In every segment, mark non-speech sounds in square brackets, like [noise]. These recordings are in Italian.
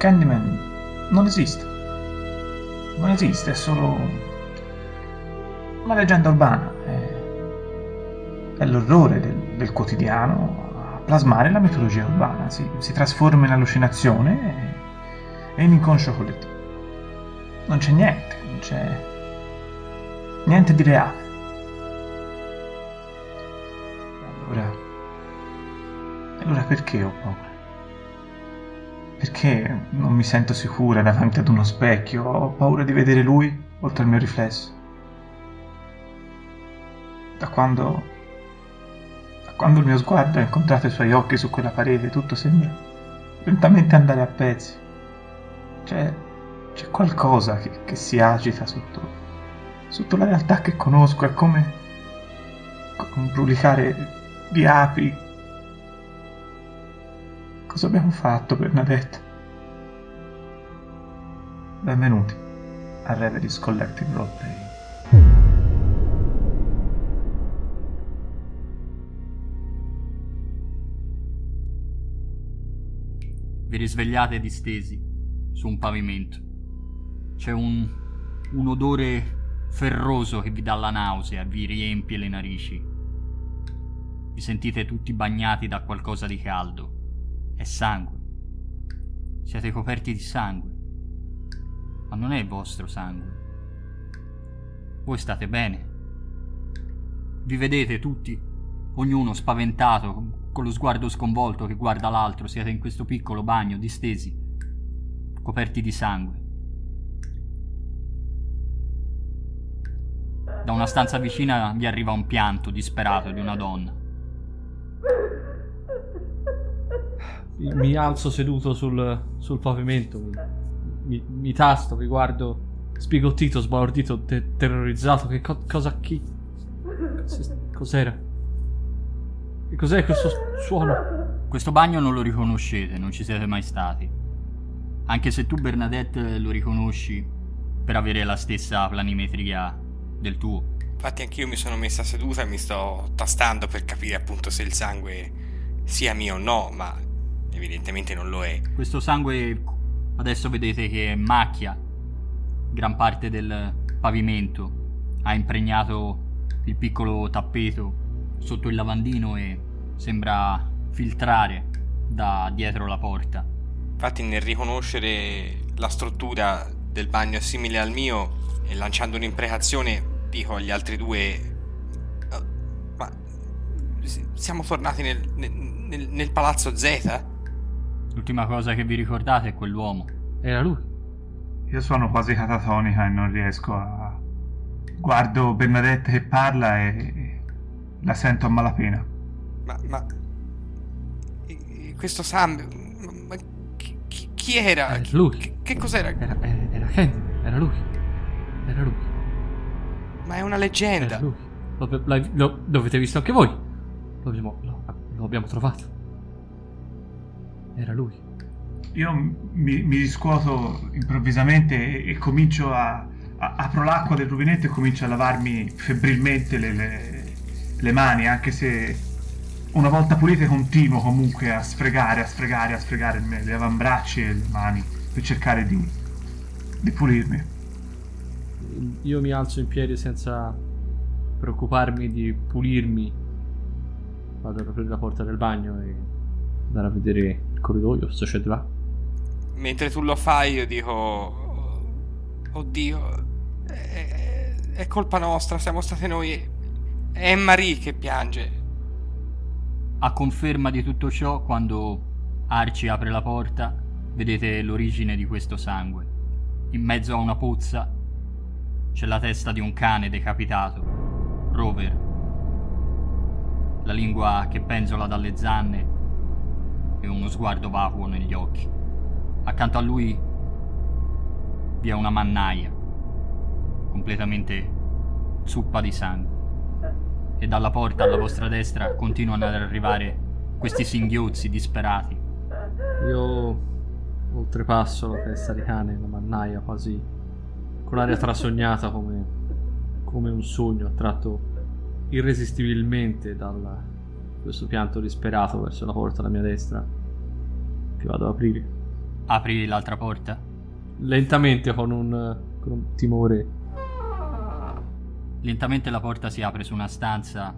Candyman non esiste. Non esiste, è solo una leggenda urbana. È, l'orrore del, del, quotidiano a plasmare la mitologia urbana. Si, si trasforma in allucinazione e, e in inconscio collettivo. Non c'è niente, non c'è niente di reale. Allora, allora perché ho paura? Perché non mi sento sicura davanti ad uno specchio? Ho paura di vedere lui oltre al mio riflesso. Da quando... Da quando il mio sguardo ha incontrato i suoi occhi su quella parete, tutto sembra lentamente andare a pezzi. C'è... c'è qualcosa che, che si agita sotto... sotto la realtà che conosco. È come... come un brulicare di api Cosa abbiamo fatto, Bernadette? Benvenuti a Reveries Collective Roleplay. Vi risvegliate distesi su un pavimento. C'è un, un odore ferroso che vi dà la nausea, vi riempie le narici. Vi sentite tutti bagnati da qualcosa di caldo è sangue. Siete coperti di sangue. Ma non è il vostro sangue. Voi state bene. Vi vedete tutti, ognuno spaventato, con lo sguardo sconvolto che guarda l'altro, siete in questo piccolo bagno, distesi, coperti di sangue. Da una stanza vicina vi arriva un pianto disperato di una donna. Mi alzo seduto sul, sul pavimento, mi, mi, mi, tasto, vi guardo sbigottito, sbalordito, te- terrorizzato. Che co- cosa chi? Cos'era? Che cos'è questo suono? Questo bagno non lo riconoscete, non ci siete mai stati. Anche se tu Bernadette lo riconosci per avere la stessa planimetria del tuo. Infatti anch'io mi sono messa seduta e mi sto tastando per capire appunto se il sangue sia mio o no, ma evidentemente non lo è. Questo sangue adesso vedete che macchia gran parte del pavimento, ha impregnato il piccolo tappeto sotto il lavandino e sembra filtrare da dietro la porta. Infatti nel riconoscere la struttura del bagno simile al mio e lanciando un'imprecazione dico agli altri due oh, ma siamo tornati nel, nel, nel palazzo Z? L'ultima cosa che vi ricordate è quell'uomo. Era lui. Io sono quasi catatonica e non riesco a... Guardo Bernadette che parla e la sento a malapena. Ma... ma... Questo Sam... Ma chi, chi era? Era lui. Che, che cos'era? Era, era, era Candy. Era lui. Era lui. Ma è una leggenda. Era lui. Lo, lo, lo avete visto anche voi. Lo abbiamo, lo, lo abbiamo trovato. Era lui. Io mi, mi riscuoto improvvisamente e, e comincio a, a, apro l'acqua del rubinetto e comincio a lavarmi febbrilmente le, le, le mani, anche se una volta pulite continuo comunque a sfregare, a sfregare, a sfregare le avambracci e le mani per cercare di, di pulirmi. Io mi alzo in piedi senza preoccuparmi di pulirmi. Vado ad aprire la porta del bagno e andare a vedere il corridoio, di là. Mentre tu lo fai io dico... Oddio, è, è colpa nostra, siamo state noi. È Marie che piange. A conferma di tutto ciò, quando Arci apre la porta, vedete l'origine di questo sangue. In mezzo a una pozza c'è la testa di un cane decapitato, Rover. La lingua che penzola dalle zanne e uno sguardo vacuo negli occhi. Accanto a lui vi è una mannaia, completamente zuppa di sangue. E dalla porta alla vostra destra continuano ad arrivare questi singhiozzi disperati. Io oltrepasso la testa di cane, la mannaia quasi con aria trasognata come, come un sogno attratto irresistibilmente dalla, questo pianto disperato verso la porta alla mia destra che vado ad aprire. Apri l'altra porta. Lentamente con un, con un timore. Lentamente la porta si apre su una stanza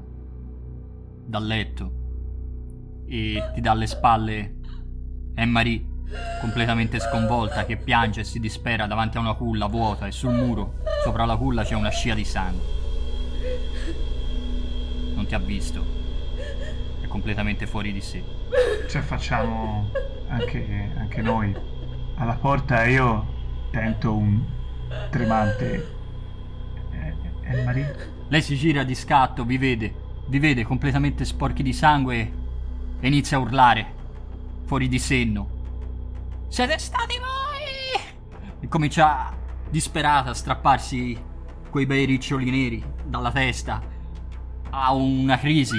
dal letto e ti dà alle spalle Anne-Marie completamente sconvolta che piange e si dispera davanti a una culla vuota e sul muro sopra la culla c'è una scia di sangue. Non ti ha visto. Completamente fuori di sé. Ce la facciamo anche, anche noi. Alla porta io tento un tremante. Eh, eh, Marie? Lei si gira di scatto, vi vede, vi vede completamente sporchi di sangue e inizia a urlare, fuori di senno. Siete stati voi! E comincia disperata a strapparsi quei bei riccioli neri dalla testa. Ha una crisi,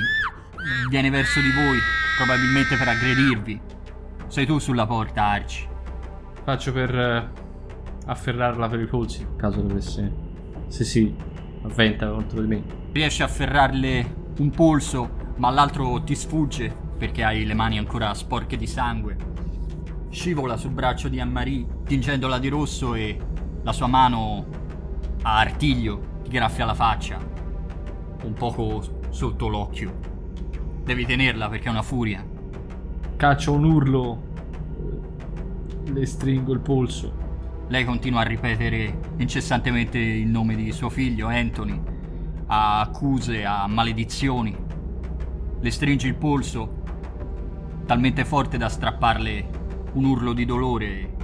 viene verso di voi, probabilmente per aggredirvi. Sei tu sulla porta, Arci. Faccio per eh, afferrarla per i polsi, in caso dovesse... Se si avventa contro di me. Riesci a afferrarle un polso, ma l'altro ti sfugge perché hai le mani ancora sporche di sangue scivola sul braccio di Anne-Marie, tingendola di rosso e la sua mano a artiglio ti graffia la faccia, un poco sotto l'occhio. Devi tenerla perché è una furia. Caccio un urlo, le stringo il polso. Lei continua a ripetere incessantemente il nome di suo figlio, Anthony, a accuse, a maledizioni. Le stringi il polso talmente forte da strapparle un urlo di dolore.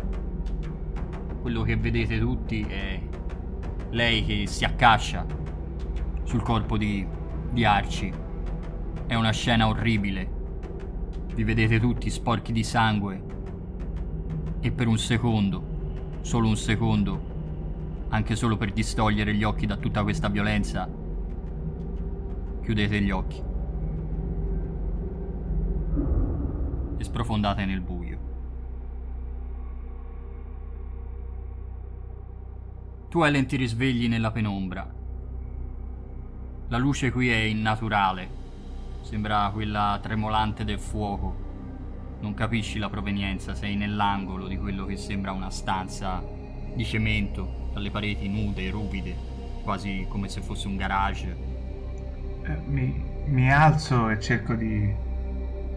Quello che vedete tutti è lei che si accascia sul corpo di, di Arci. È una scena orribile. Vi vedete tutti sporchi di sangue. E per un secondo, solo un secondo, anche solo per distogliere gli occhi da tutta questa violenza, chiudete gli occhi. E sprofondate nel buio. Tu Ellen ti risvegli nella penombra. La luce qui è innaturale. Sembra quella tremolante del fuoco. Non capisci la provenienza, sei nell'angolo di quello che sembra una stanza di cemento, dalle pareti nude, ruvide, quasi come se fosse un garage. Eh, mi, mi alzo e cerco di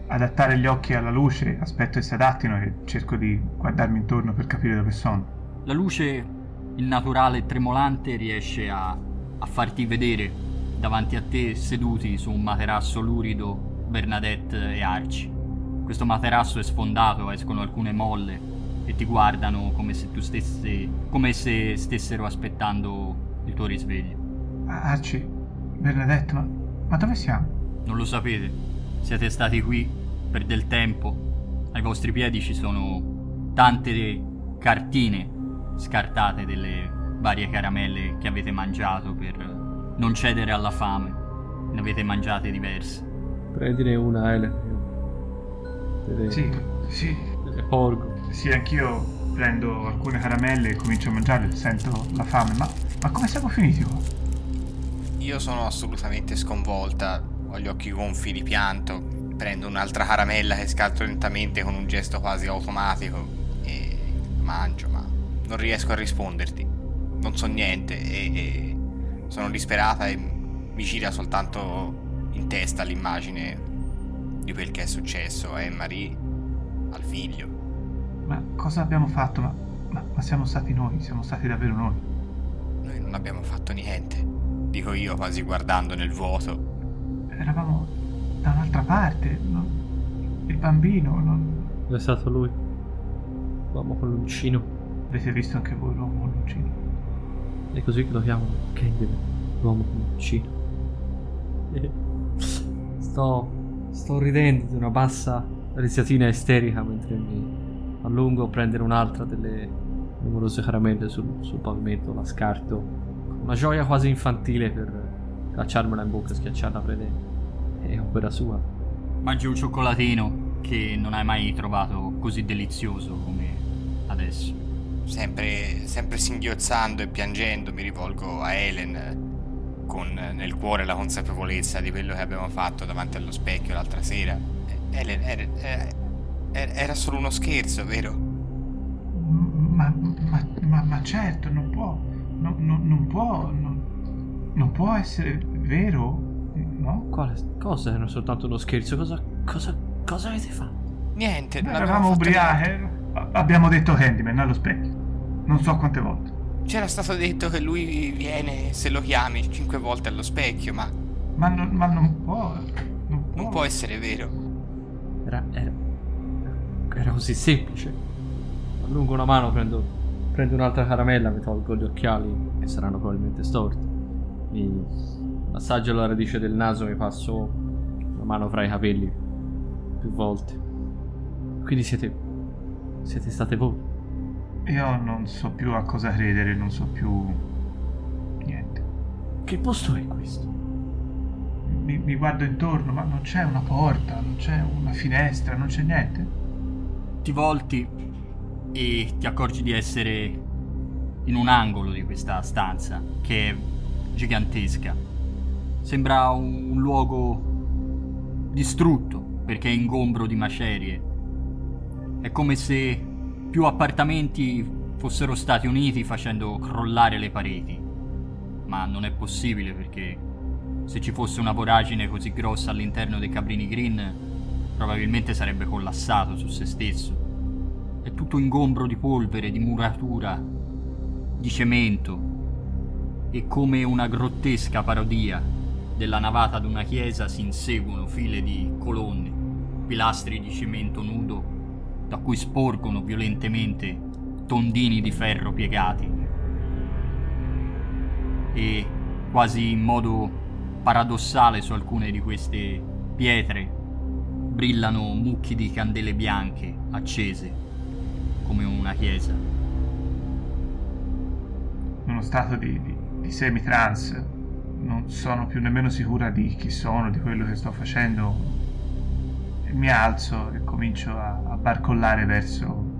adattare gli occhi alla luce, aspetto che si adattino e cerco di guardarmi intorno per capire dove sono. La luce il naturale tremolante riesce a, a farti vedere davanti a te seduti su un materasso lurido Bernadette e Arci. Questo materasso è sfondato, escono alcune molle e ti guardano come se tu stesse come se stessero aspettando il tuo risveglio. Arci, Bernadette, ma, ma dove siamo? Non lo sapete. Siete stati qui per del tempo. Ai vostri piedi ci sono tante cartine scartate delle varie caramelle che avete mangiato per non cedere alla fame. Ne avete mangiate diverse. Prendine una, Ele. Te Sì, sì. le porgo. Sì, anch'io prendo alcune caramelle e comincio a mangiarle, sento la fame, ma, ma come siamo finiti qua? Io sono assolutamente sconvolta, ho gli occhi gonfi di pianto, prendo un'altra caramella che scalzo lentamente con un gesto quasi automatico e mangio, ma non riesco a risponderti. Non so niente e, e sono disperata e mi gira soltanto in testa l'immagine di quel che è successo a Marie, al figlio. Ma cosa abbiamo fatto? Ma, ma, ma siamo stati noi, siamo stati davvero noi. Noi non abbiamo fatto niente, dico io quasi guardando nel vuoto. Eravamo da un'altra parte, non... il bambino non... È stato lui. L'uomo con l'uncino. Avete visto anche voi l'uomo con l'uncino? È così che lo chiamano Candyman, l'uomo con l'uncino. [laughs] E sto, sto ridendo di una bassa rissatina isterica mentre mi allungo a prendere un'altra delle numerose caramelle sul, sul pavimento, la scarto. Con una gioia quasi infantile per cacciarmela in bocca e schiacciarla prede. È opera sua. Mangi un cioccolatino che non hai mai trovato così delizioso come adesso. Sempre, sempre singhiozzando e piangendo mi rivolgo a Helen con nel cuore la consapevolezza di quello che abbiamo fatto davanti allo specchio l'altra sera. Helen, era, era, era solo uno scherzo, vero? ma, ma, ma, ma certo, non può, no, no, non può, non, non può essere vero, no? Quale cosa? Era soltanto uno scherzo. Cosa, cosa, cosa avete fatto? Niente, non eravamo fatto ubriache, abbiamo detto Candyman allo specchio, non so quante volte. C'era stato detto che lui viene se lo chiami cinque volte allo specchio, ma Ma non, ma non può, non può. non può essere vero. Era, era, era così semplice. Allungo una mano, prendo, prendo un'altra caramella, mi tolgo gli occhiali, che saranno probabilmente storti. Mi massaggio la radice del naso, mi passo la mano fra i capelli più volte. Quindi siete. Siete state voi. Io non so più a cosa credere, non so più niente. Che posto è questo? Mi, mi guardo intorno, ma non c'è una porta, non c'è una finestra, non c'è niente. Ti volti e ti accorgi di essere in un angolo di questa stanza che è gigantesca. Sembra un, un luogo distrutto perché è ingombro di macerie. È come se più appartamenti fossero stati uniti facendo crollare le pareti. Ma non è possibile perché se ci fosse una voragine così grossa all'interno dei Cabrini Green, probabilmente sarebbe collassato su se stesso. È tutto ingombro di polvere, di muratura, di cemento. E come una grottesca parodia della navata di una chiesa si inseguono file di colonne, pilastri di cemento nudo, da cui sporgono violentemente tondini di ferro piegati. E quasi in modo paradossale su alcune di queste pietre brillano mucchi di candele bianche accese come una chiesa. In uno stato di, di, di semi-trance. Non sono più nemmeno sicura di chi sono, di quello che sto facendo. Mi alzo e comincio a, a barcollare verso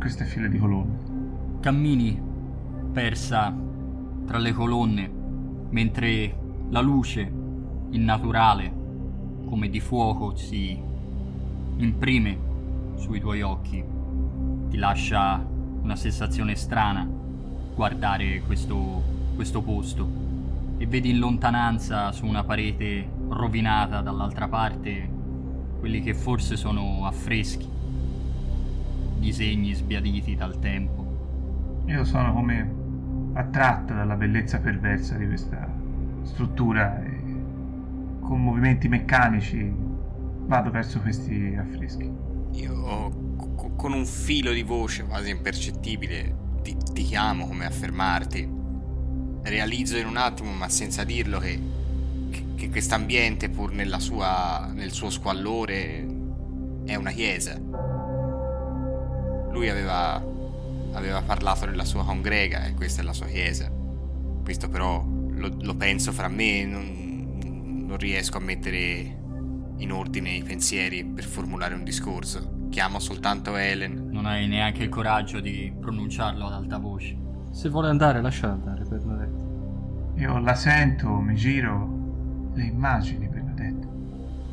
queste file di colonne. Cammini persa tra le colonne mentre la luce, innaturale, come di fuoco, si imprime sui tuoi occhi. Ti lascia una sensazione strana guardare questo, questo posto e vedi in lontananza su una parete rovinata dall'altra parte quelli che forse sono affreschi, disegni sbiaditi dal tempo. Io sono come attratta dalla bellezza perversa di questa struttura e con movimenti meccanici vado verso questi affreschi. Io co- con un filo di voce quasi impercettibile ti, ti chiamo come a fermarti. Realizzo in un attimo, ma senza dirlo, che, che, quest'ambiente, pur nella sua, nel suo squallore, è una chiesa. Lui aveva, aveva parlato della sua congrega e questa è la sua chiesa. Questo però lo, lo penso fra me, non, non riesco a mettere in ordine i pensieri per formulare un discorso. Chiamo soltanto Helen. Non hai neanche il coraggio di pronunciarlo ad alta voce. Se vuole andare, lascia andare, Bernadette. Io la sento, mi giro, le immagini, Bernadette.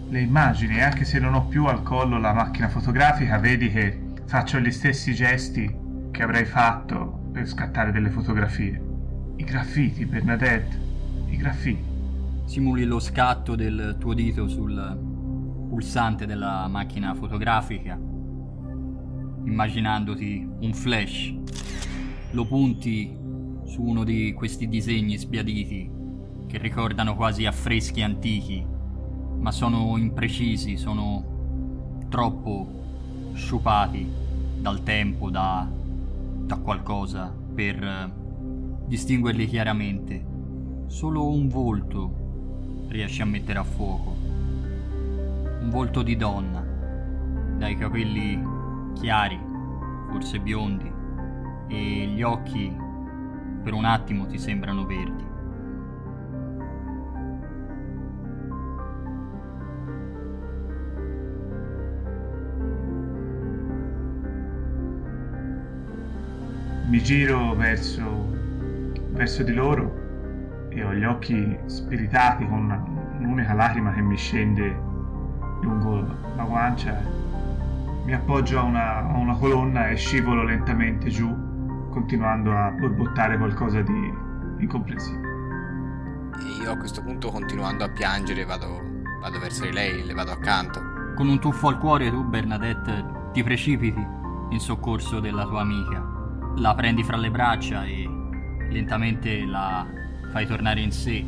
Le immagini, anche se non ho più al collo la macchina fotografica, vedi che faccio gli stessi gesti che avrei fatto per scattare delle fotografie. I graffiti, Bernadette, i graffiti. Simuli lo scatto del tuo dito sul pulsante della macchina fotografica, immaginandoti un flash. Lo punti su uno di questi disegni sbiaditi che ricordano quasi affreschi antichi, ma sono imprecisi, sono troppo sciupati dal tempo, da, da qualcosa per eh, distinguerli chiaramente. Solo un volto riesci a mettere a fuoco. Un volto di donna, dai capelli chiari, forse biondi, e gli occhi per un attimo ti sembrano verdi. Mi giro verso, verso di loro e ho gli occhi spiritati con una- un'unica lacrima che mi scende lungo la guancia. mi appoggio a una, a una colonna e scivolo lentamente giù, continuando a borbottare qualcosa di incomprensibile. E io a questo punto, continuando a piangere, vado, vado verso di lei, le vado accanto. Con un tuffo al cuore tu, Bernadette, ti precipiti in soccorso della tua amica. La prendi fra le braccia e lentamente la fai tornare in sé.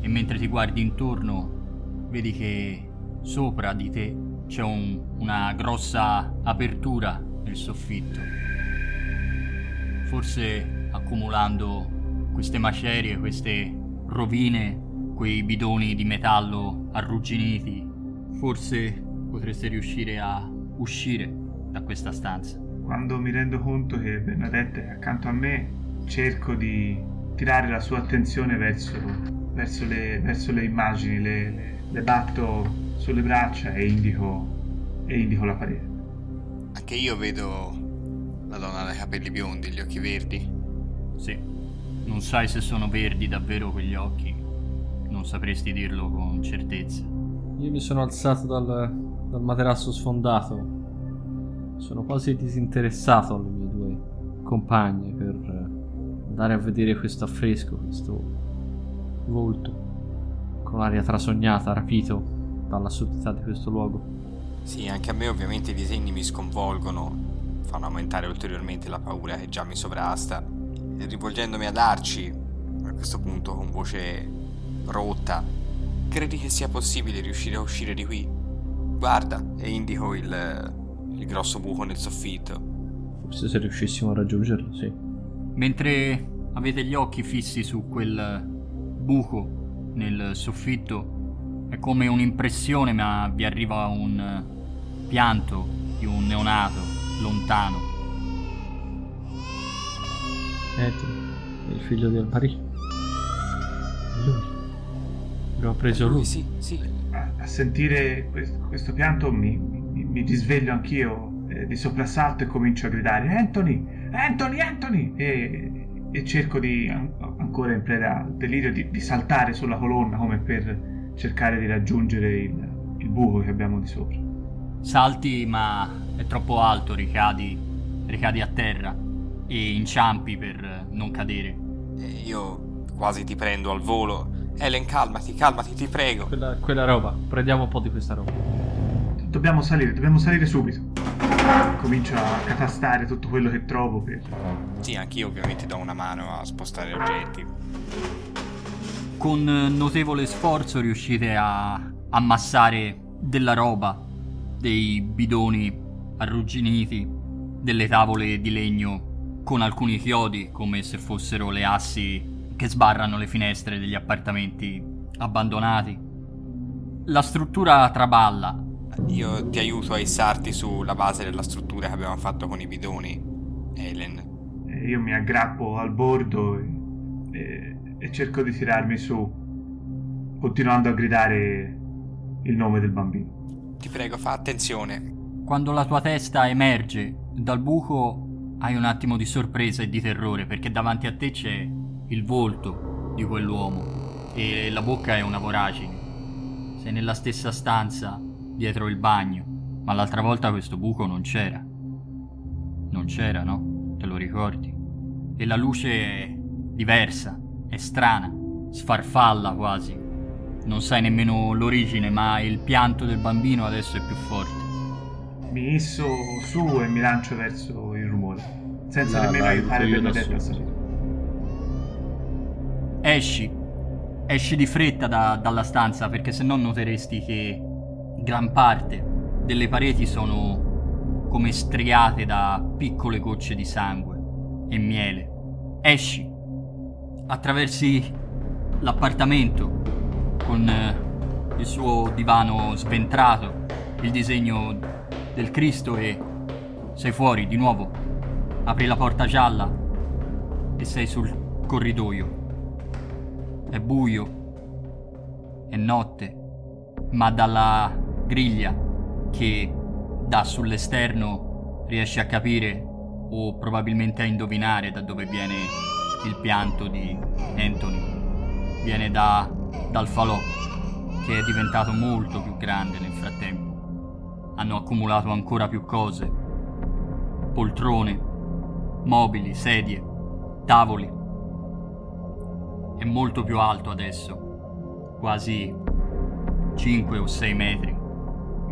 E mentre ti guardi intorno, vedi che sopra di te c'è un- una grossa apertura nel soffitto. Forse accumulando queste macerie, queste rovine, quei bidoni di metallo arrugginiti, forse potreste riuscire a uscire da questa stanza. Quando mi rendo conto che Bernadette è accanto a me, cerco di tirare la sua attenzione verso, verso, le, verso le immagini, le, le- le batto sulle braccia e indico, e indico la parete. Anche io vedo la donna dai capelli biondi, gli occhi verdi. Sì, non sai se sono verdi davvero quegli occhi, non sapresti dirlo con certezza. Io mi sono alzato dal, dal materasso sfondato. Sono quasi disinteressato alle mie due compagne per eh, andare a vedere questo affresco, questo volto con aria trasognata, rapito dall'assurdità di questo luogo. Sì, anche a me ovviamente i disegni mi sconvolgono, fanno aumentare ulteriormente la paura che già mi sovrasta. E rivolgendomi ad Arci, a questo punto con voce rotta, credi che sia possibile riuscire a uscire di qui? Guarda, e indico il, il grosso buco nel soffitto. Forse se riuscissimo a raggiungerlo, sì. Mentre avete gli occhi fissi su quel buco nel soffitto, è come un'impressione, ma vi arriva un pianto di un neonato lontano. È il figlio di Alpari. È lui. Lo ha preso lui. Sì, sì. A, a sentire questo, questo pianto mi, mi- mi risveglio anch'io eh, di soprassalto e comincio a gridare Anthony, Anthony, Anthony! E, e cerco di, an- ancora in preda al delirio, di, di saltare sulla colonna come per cercare di raggiungere il, il buco che abbiamo di sopra. Salti, ma è troppo alto, ricadi, ricadi a terra e inciampi per non cadere. E io quasi ti prendo al volo. Ellen, calmati, calmati, ti prego. Quella, quella roba, prendiamo un po' di questa roba. Dobbiamo salire, dobbiamo salire subito. Comincio a catastare tutto quello che trovo per... Sì, anch'io ovviamente do una mano a spostare oggetti. Con notevole sforzo riuscite a ammassare della roba, dei bidoni arrugginiti, delle tavole di legno con alcuni chiodi come se fossero le assi che sbarrano le finestre degli appartamenti abbandonati. La struttura traballa, Io ti aiuto a issarti sulla base della struttura che abbiamo fatto con i bidoni, Ellen. e io mi aggrappo al bordo e, e- e cerco di tirarmi su, continuando a gridare il nome del bambino. Ti prego, fa attenzione. Quando la tua testa emerge dal buco hai un attimo di sorpresa e di terrore perché davanti a te c'è il volto di quell'uomo e la bocca è una voragine. Sei nella stessa stanza dietro il bagno, ma l'altra volta questo buco non c'era. Non c'era, no? Te lo ricordi? E la luce è diversa, è strana, sfarfalla quasi. Non sai nemmeno l'origine, ma il pianto del bambino adesso è più forte. Mi isso su e mi lancio verso il rumore, senza La- nemmeno la aiutare a solo. salire. Esci, esci di fretta da- dalla stanza perché se no noteresti che gran parte delle pareti sono come striate da piccole gocce di sangue e miele. Esci, attraversi l'appartamento con eh, il suo divano sventrato, il disegno del Cristo e sei fuori di nuovo. Apri la porta gialla e sei sul corridoio. È buio, è notte, ma dalla griglia che dà sull'esterno riesci a capire o probabilmente a indovinare da dove viene il pianto di Anthony. Viene da, dal falò, che è diventato molto più grande nel frattempo. hanno accumulato ancora più cose. Poltrone, mobili, sedie, tavoli. È molto più alto adesso, quasi 5 o 6 metri.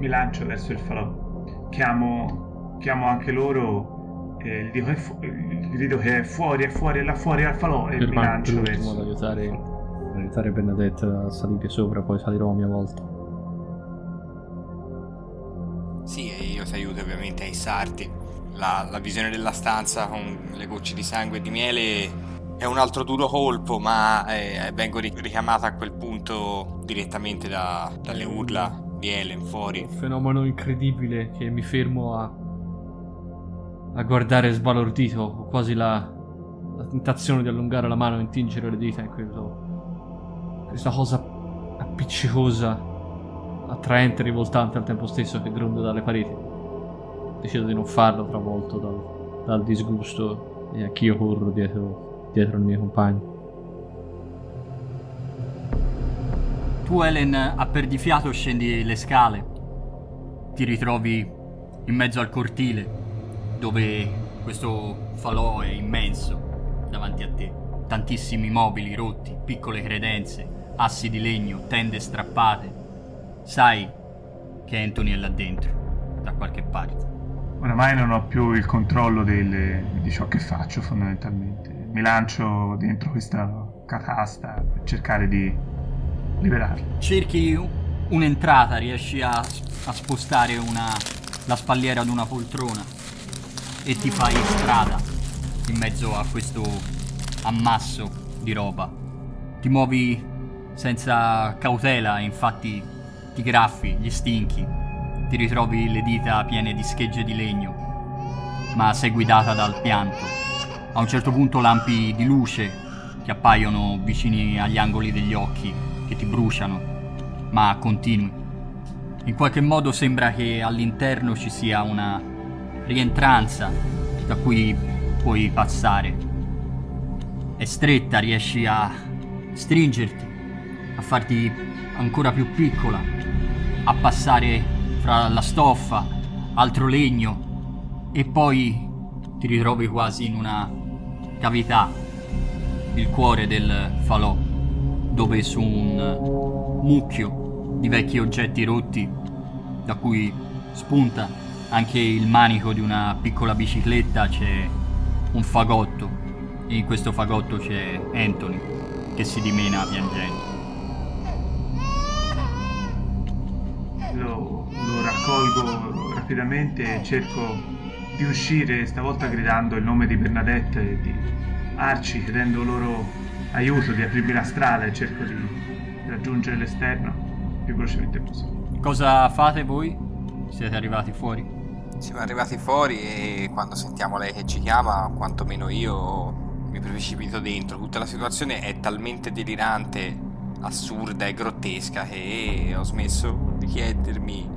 Mi lancio verso il falò. Chiamo, chiamo anche loro e gli dico, è fu- grido che è fuori, è fuori, è là fuori al falò e mi Per lancio l'ultimo verso ad aiutare, ad aiutare Bernadette a salire sopra, poi salirò a mia volta. Sì, e io ti aiuto ovviamente a issarti. La, la visione della stanza con le gocce di sangue e di miele è un altro duro colpo, ma eh, vengo ri- richiamata a quel punto direttamente da- dalle urla di Helen fuori. Un fenomeno incredibile che mi fermo a, a guardare sbalordito, ho quasi la, la tentazione di allungare la mano e intingere le dita in quello, questa cosa appiccicosa, attraente e rivoltante al tempo stesso che gronda dalle pareti. Decido di non farlo travolto dal, dal disgusto e anch'io corro dietro, dietro il mio compagno. Tu, Helen, a perdifiato scendi le scale. Ti ritrovi in mezzo al cortile, dove questo falò è immenso davanti a te. Tantissimi mobili rotti, piccole credenze, assi di legno, tende strappate. Sai che Anthony è là dentro, da qualche parte. Oramai non ho più il controllo delle- di ciò che faccio fondamentalmente. Mi lancio dentro questa catasta per cercare di liberarli. Cerchi un'entrata, riesci a, a spostare una, la spalliera ad una poltrona e ti fai strada in mezzo a questo ammasso di roba. Ti muovi senza cautela, infatti ti graffi, gli stinchi, ti ritrovi le dita piene di schegge di legno, ma sei guidata dal pianto. A un certo punto lampi di luce che appaiono vicini agli angoli degli occhi, che ti bruciano, ma continui. In qualche modo sembra che all'interno ci sia una rientranza da cui puoi passare. È stretta, riesci a stringerti, a farti ancora più piccola, a passare fra la stoffa, altro legno e poi ti ritrovi quasi in una cavità, il cuore del falò, dove su un mucchio di vecchi oggetti rotti, da cui spunta anche il manico di una piccola bicicletta, c'è un fagotto e in questo fagotto c'è Anthony che si dimena piangendo. Lo, lo raccolgo rapidamente e cerco di uscire, stavolta gridando il nome di Bernadette e di Arci, chiedendo loro aiuto di aprirmi la strada e cerco di raggiungere l'esterno più velocemente possibile. Cosa fate voi? Siete arrivati fuori? Siamo arrivati fuori e quando sentiamo lei che ci chiama, quantomeno io mi precipito dentro. Tutta la situazione è talmente delirante, assurda e grottesca che ho smesso di chiedermi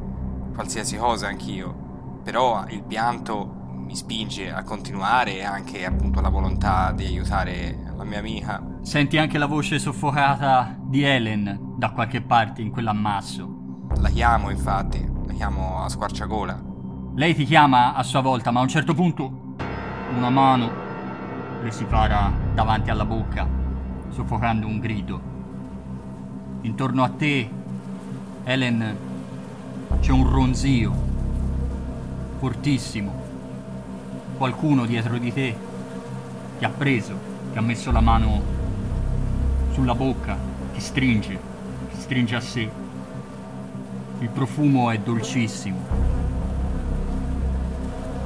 qualsiasi cosa anch'io. Però il pianto mi spinge a continuare e anche appunto la volontà di aiutare la mia amica. Senti anche la voce soffocata di Helen da qualche parte in quell'ammasso. La chiamo infatti, la chiamo a squarciagola. Lei ti chiama a sua volta, ma a un certo punto una mano le si para davanti alla bocca, soffocando un grido. Intorno a te, Helen, c'è un ronzio fortissimo. Qualcuno dietro di te ti ha preso, ti ha messo la mano sulla bocca, ti stringe, ti stringe a sé. Il profumo è dolcissimo.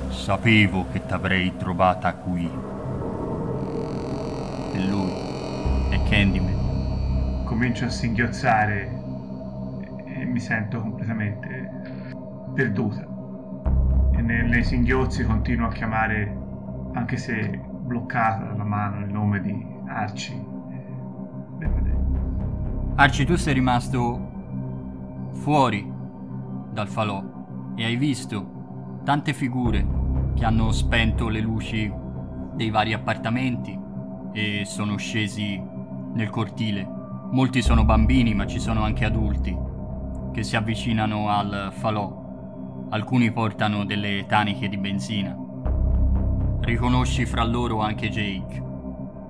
Sapevo che t'avrei trovata qui. E lui è Candyman. Comincio a singhiozzare e mi sento completamente perduta. E ne- nei singhiozzi continuo a chiamare, anche se bloccata dalla mano, il nome di Arci. Arci, tu sei rimasto fuori dal falò e hai visto tante figure che hanno spento le luci dei vari appartamenti e sono scesi nel cortile. Molti sono bambini, ma ci sono anche adulti che si avvicinano al falò Alcuni portano delle taniche di benzina. Riconosci fra loro anche Jake,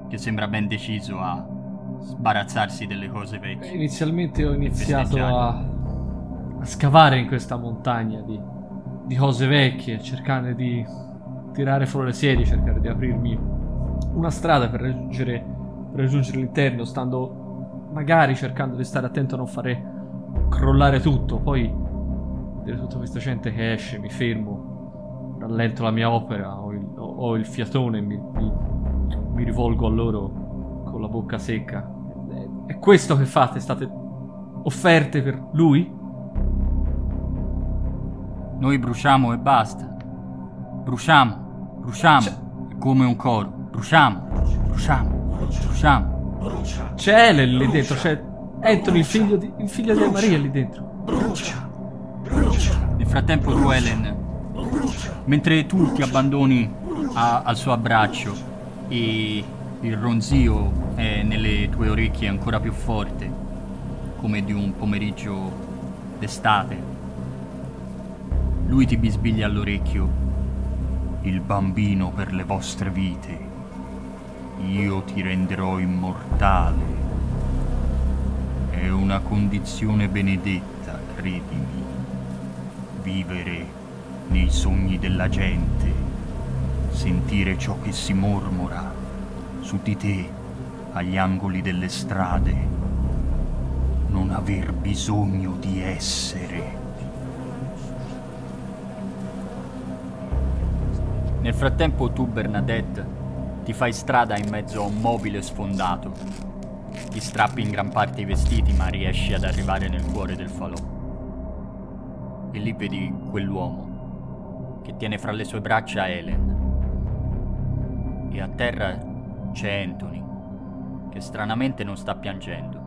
che sembra ben deciso a sbarazzarsi delle cose vecchie. Inizialmente ho iniziato a, a scavare in questa montagna di, di cose vecchie, cercare di tirare fuori le sedie, cercare di aprirmi una strada per raggiungere, per raggiungere l'interno, stando magari cercando di stare attento a non fare crollare tutto. Poi vedere tutta questa gente che esce, mi fermo, rallento la mia opera, ho il, ho il fiatone, mi, mi- mi rivolgo a loro con la bocca secca. È, questo che fate? State offerte per lui? Noi bruciamo e basta. Bruciamo, bruciamo. È come un coro. Bruciamo, bruciamo, bruciamo. C'è Helen lì dentro, c'è Anthony, il figlio di, il figlio di Maria lì dentro. Nel frattempo tu, Helen, mentre tu ti abbandoni a- al suo abbraccio e il ronzio è nelle tue orecchie ancora più forte, come di un pomeriggio d'estate, lui ti bisbiglia all'orecchio. Il bambino per le vostre vite. Io ti renderò immortale. È una condizione benedetta, credimi. Vivere nei sogni della gente, sentire ciò che si mormora su di te agli angoli delle strade, non aver bisogno di essere. Nel frattempo tu, Bernadette, ti fai strada in mezzo a un mobile sfondato. Ti strappi in gran parte i vestiti, ma riesci ad arrivare nel cuore del falò. E lì vedi quell'uomo che tiene fra le sue braccia Helen. E a terra c'è Anthony, che stranamente non sta piangendo.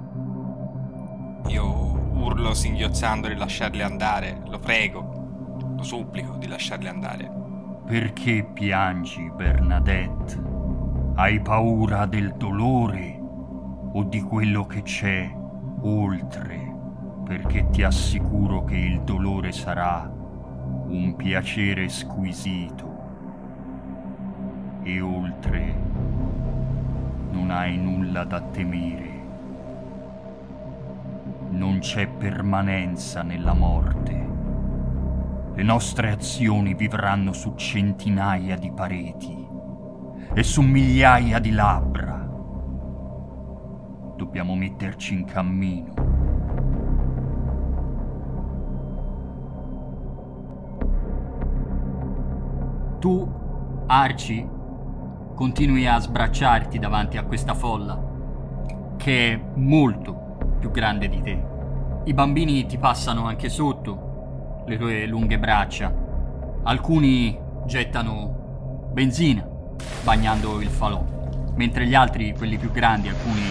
Io urlo singhiozzando di lasciarli andare. Lo prego, lo supplico di lasciarli andare. Perché piangi, Bernadette? Hai paura del dolore o di quello che c'è oltre? Perché ti assicuro che il dolore sarà un piacere squisito. E oltre non hai nulla da temere. Non c'è permanenza nella morte. Le nostre azioni vivranno su centinaia di pareti e su migliaia di labbra. Dobbiamo metterci in cammino. Tu, Arci, continui a sbracciarti davanti a questa folla, che è molto più grande di te. I bambini ti passano anche sotto le tue lunghe braccia. Alcuni gettano benzina, bagnando il falò, mentre gli altri, quelli più grandi, alcuni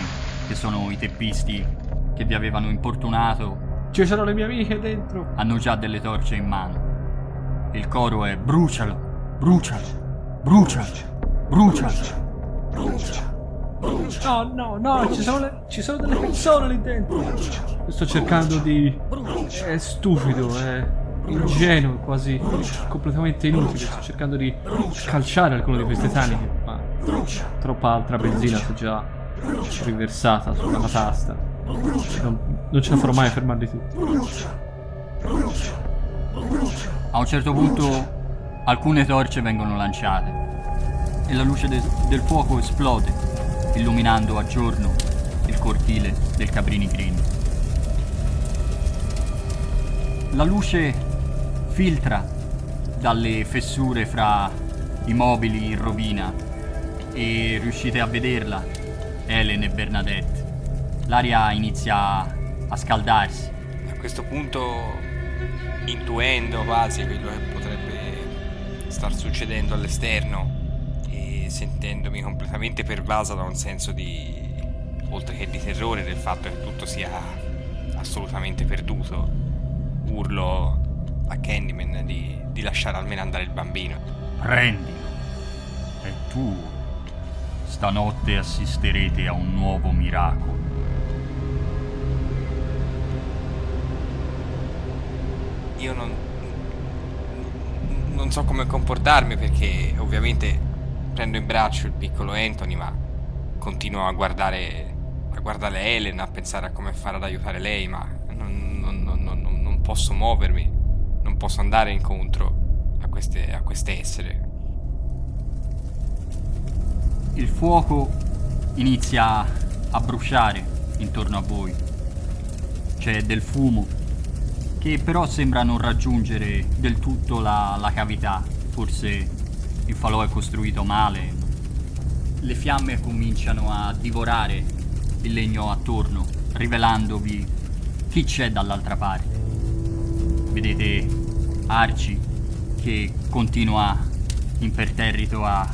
che sono i teppisti che vi avevano importunato, Ci sono le mie amiche dentro. hanno già delle torce in mano. Il coro è brucialo, brucialo, brucialo, brucialo. No, no, no, ci sono, le- ci sono delle persone lì dentro. Sto cercando di... È stupido, è ingenuo, quasi completamente inutile. Sto cercando di calciare alcune di queste taniche, ma troppa altra benzina si è già riversata sulla matasta. Non, non ce la farò mai a fermarli tutti. A un certo punto alcune torce vengono lanciate e la luce de- del fuoco esplode, illuminando a giorno il cortile del Cabrini Green. La luce filtra dalle fessure fra i mobili in rovina e riuscite a vederla, Helen e Bernadette. L'aria inizia a scaldarsi. A questo punto, intuendo quasi quello che potrebbe star succedendo all'esterno sentendomi completamente pervasa da un senso di, oltre che di terrore, del fatto che tutto sia assolutamente perduto, urlo a Candyman di, di lasciare almeno andare il bambino. Prendilo. È tuo. Stanotte assisterete a un nuovo miracolo. Io non, non so come comportarmi perché ovviamente prendo in braccio il piccolo Anthony, ma continuo a guardare, a guardare Helen, a pensare a come fare ad aiutare lei, ma non, non, non, non posso muovermi, non posso andare incontro a queste, a queste essere. Il fuoco inizia a bruciare intorno a voi. C'è del fumo che però sembra non raggiungere del tutto la, la cavità. Forse il falò è costruito male. Le fiamme cominciano a divorare il legno attorno, rivelandovi chi c'è dall'altra parte. Vedete Arci che continua imperterrito a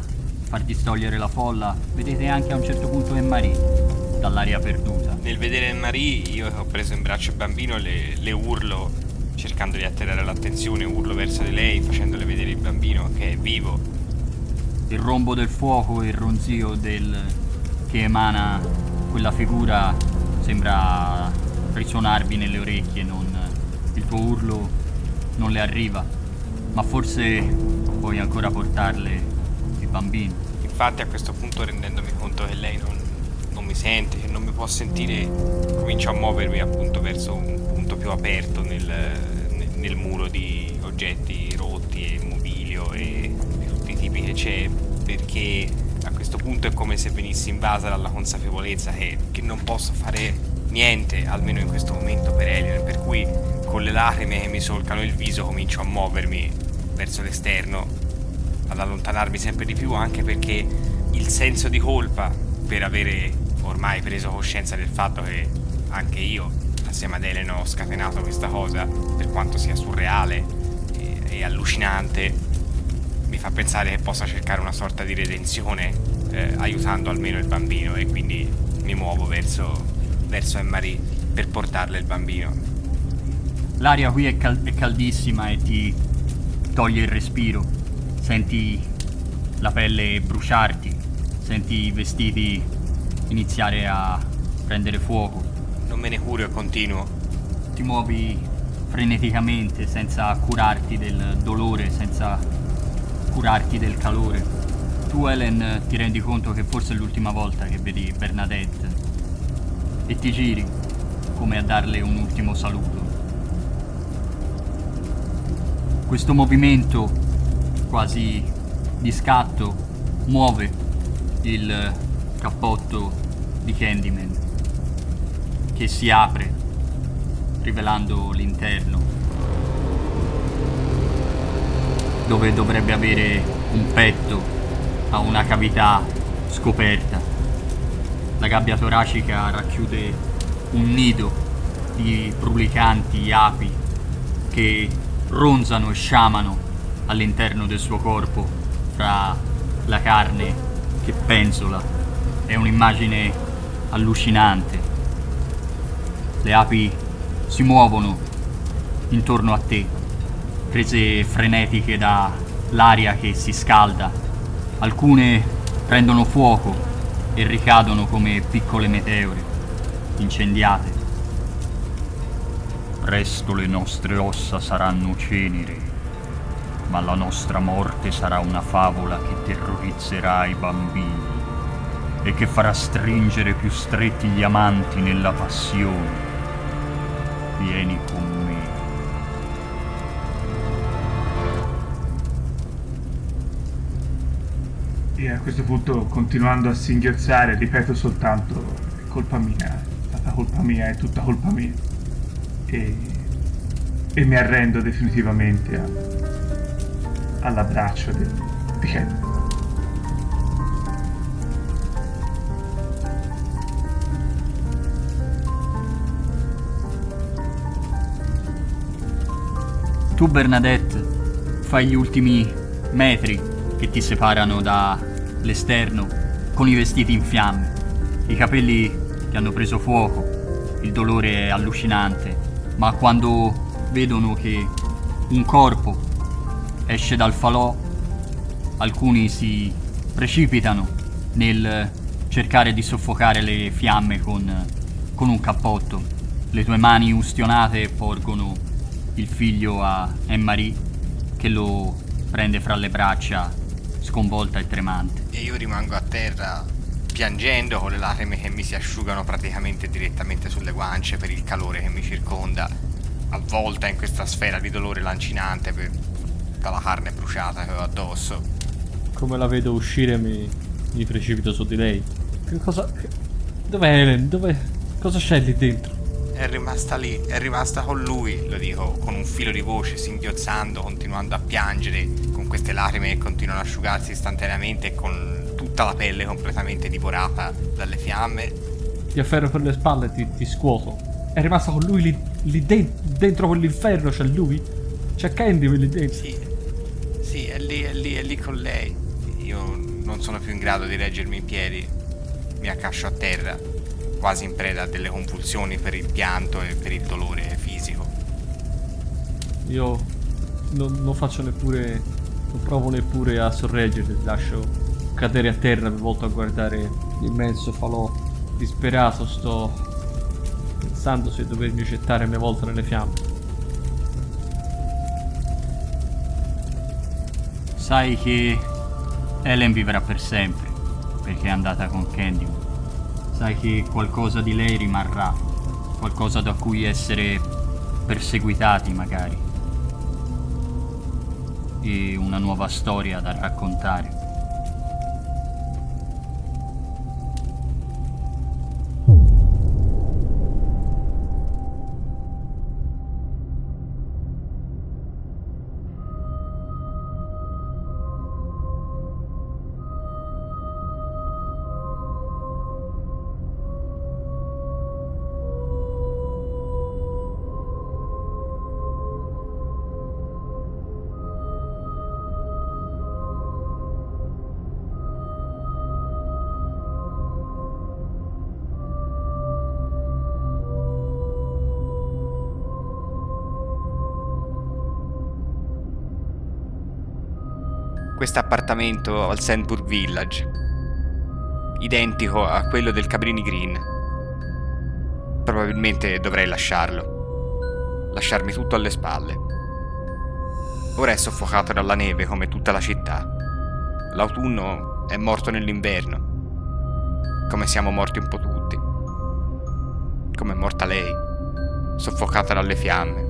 far distogliere la folla. Vedete anche a un certo punto Marie dall'aria perduta. Nel vedere Marie io ho preso in braccio il bambino le, le urlo cercando di attirare l'attenzione, urlo verso di lei facendole vedere il bambino che è vivo. Il rombo del fuoco e il ronzio del... che emana quella figura sembra risuonarvi nelle orecchie, non... il tuo urlo non le arriva, ma forse puoi ancora portarle il bambino. Infatti a questo punto rendendomi conto che lei non, non mi sente, che non mi può sentire, comincio a muovermi appunto verso un punto più aperto nel, nel muro di oggetti rotti e mobilio e che c'è, perché a questo punto è come se venissi invasa dalla consapevolezza che, che non posso fare niente, almeno in questo momento per Elion, per cui con le lacrime che mi solcano il viso comincio a muovermi verso l'esterno, ad allontanarmi sempre di più anche perché il senso di colpa per avere ormai preso coscienza del fatto che anche io assieme ad Elena ho scatenato questa cosa, per quanto sia surreale e, e allucinante, mi fa pensare che possa cercare una sorta di redenzione eh, aiutando almeno il bambino e quindi mi muovo verso, verso Anne-Marie per portarle il bambino. L'aria qui è, cal- è caldissima e ti toglie il respiro. Senti la pelle bruciarti, senti i vestiti iniziare a prendere fuoco. Non me ne curo e continuo. Ti muovi freneticamente senza curarti del dolore, senza curarti del calore. Tu Helen ti rendi conto che forse è l'ultima volta che vedi Bernadette e ti giri come a darle un ultimo saluto. Questo movimento quasi di scatto muove il cappotto di Candyman che si apre rivelando l'interno dove dovrebbe avere un petto a una cavità scoperta. La gabbia toracica racchiude un nido di brulicanti api che ronzano e sciamano all'interno del suo corpo fra la carne che penzola. È un'immagine allucinante. Le api si muovono intorno a te, prese frenetiche dall'aria che si scalda. Alcune prendono fuoco e ricadono come piccole meteore, incendiate. Presto le nostre ossa saranno cenere, ma la nostra morte sarà una favola che terrorizzerà i bambini e che farà stringere più stretti gli amanti nella passione. Vieni con me. E a questo punto, continuando a singhiozzare, ripeto soltanto: è colpa mia, è stata colpa mia, è tutta colpa mia. E, e mi arrendo definitivamente a, all'abbraccio di, di Ken. Tu Bernadette fai gli ultimi metri che ti separano dall'esterno con i vestiti in fiamme. I capelli ti hanno preso fuoco, il dolore è allucinante, ma quando vedono che un corpo esce dal falò, alcuni si precipitano nel cercare di soffocare le fiamme con, con un cappotto. Le tue mani ustionate porgono il figlio a Anne-Marie che lo prende fra le braccia, sconvolta e tremante. E io rimango a terra piangendo con le lacrime che mi si asciugano praticamente direttamente sulle guance per il calore che mi circonda, avvolta in questa sfera di dolore lancinante per dalla carne bruciata che ho addosso. Come la vedo uscire mi, mi precipito su di lei. Che cosa... Che... Dov'è Helen? Dov'è... Cosa c'è lì dentro? È rimasta lì, è rimasta con lui, lo dico, con un filo di voce, singhiozzando, continuando a piangere, con queste lacrime che continuano ad asciugarsi istantaneamente e con tutta la pelle completamente divorata dalle fiamme. Ti afferro per le spalle e ti, ti scuoto. È rimasta con lui lì, lì de- dentro quell'inferno, c'è lui? C'è Candy lì dentro? Sì, sì, è lì, è lì, è lì con lei. Io non sono più in grado di reggermi in piedi. Mi accascio a terra, quasi in preda a delle convulsioni per il pianto e per il dolore fisico. Io non, non faccio neppure. Non provo neppure a sorreggerti, ti lascio cadere a terra per volto a guardare l'immenso falò disperato. Sto pensando se dovermi gettare a mia volta nelle fiamme. Sai che Helen vivrà per sempre, perché è andata con Candyman. Sai che qualcosa di lei rimarrà, qualcosa da cui essere perseguitati magari. E una nuova storia da raccontare. Questo appartamento al Sandburg Village, identico a quello del Cabrini Green. Probabilmente dovrei lasciarlo, lasciarmi tutto alle spalle. Ora è soffocato dalla neve come tutta la città. L'autunno è morto nell'inverno, come siamo morti un po' tutti. Come è morta lei, soffocata dalle fiamme.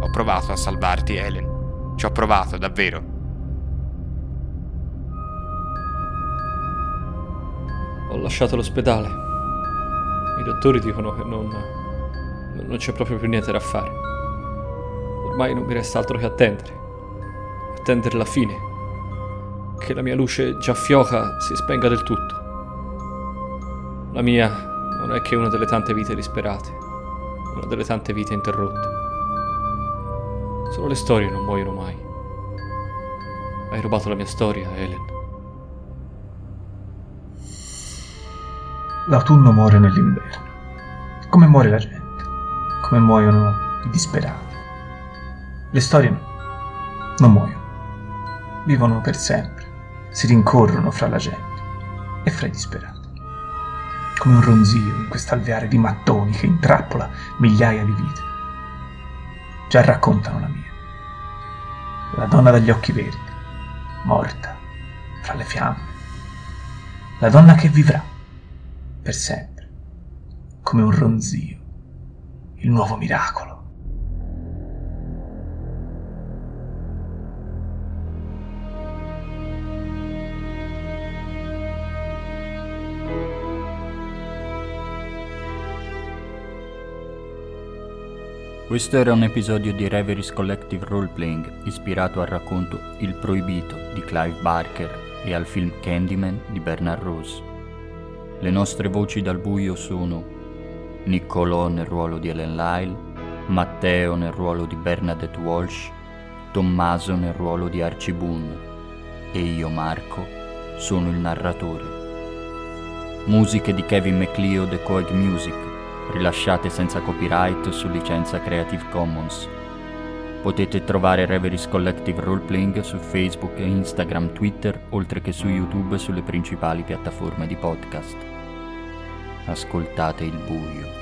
Ho provato a salvarti, Helen. Ci ho provato, davvero. Ho lasciato l'ospedale. I dottori dicono che non, non c'è proprio più niente da fare. Ormai non mi resta altro che attendere. Attendere la fine. Che la mia luce già fioca si spenga del tutto. La mia non è che una delle tante vite disperate, una delle tante vite interrotte. Solo le storie non muoiono mai. Hai rubato la mia storia, Helen. L'autunno muore nell'inverno. Come muore la gente. Come muoiono i disperati. Le storie no. Non muoiono. Vivono per sempre. Si rincorrono fra la gente e fra i disperati. Come un ronzio in quest'alveare di mattoni che intrappola migliaia di vite. Già raccontano la mia. La donna dagli occhi verdi, morta fra le fiamme. La donna che vivrà per sempre, come un ronzio, il nuovo miracolo. Questo era un episodio di Reveries Collective Roleplaying ispirato al racconto Il Proibito di Clive Barker e al film Candyman di Bernard Rose. Le nostre voci dal buio sono Niccolò nel ruolo di Ellen Lyle, Matteo nel ruolo di Bernadette Walsh, Tommaso nel ruolo di Archie Boone e io Marco sono il narratore. Musiche di Kevin MacLeod e Coeg Music rilasciate senza copyright su licenza Creative Commons. Potete trovare Reveries Collective Roleplaying su Facebook Instagram, Twitter, oltre che su YouTube e sulle principali piattaforme di podcast. Ascoltate il buio.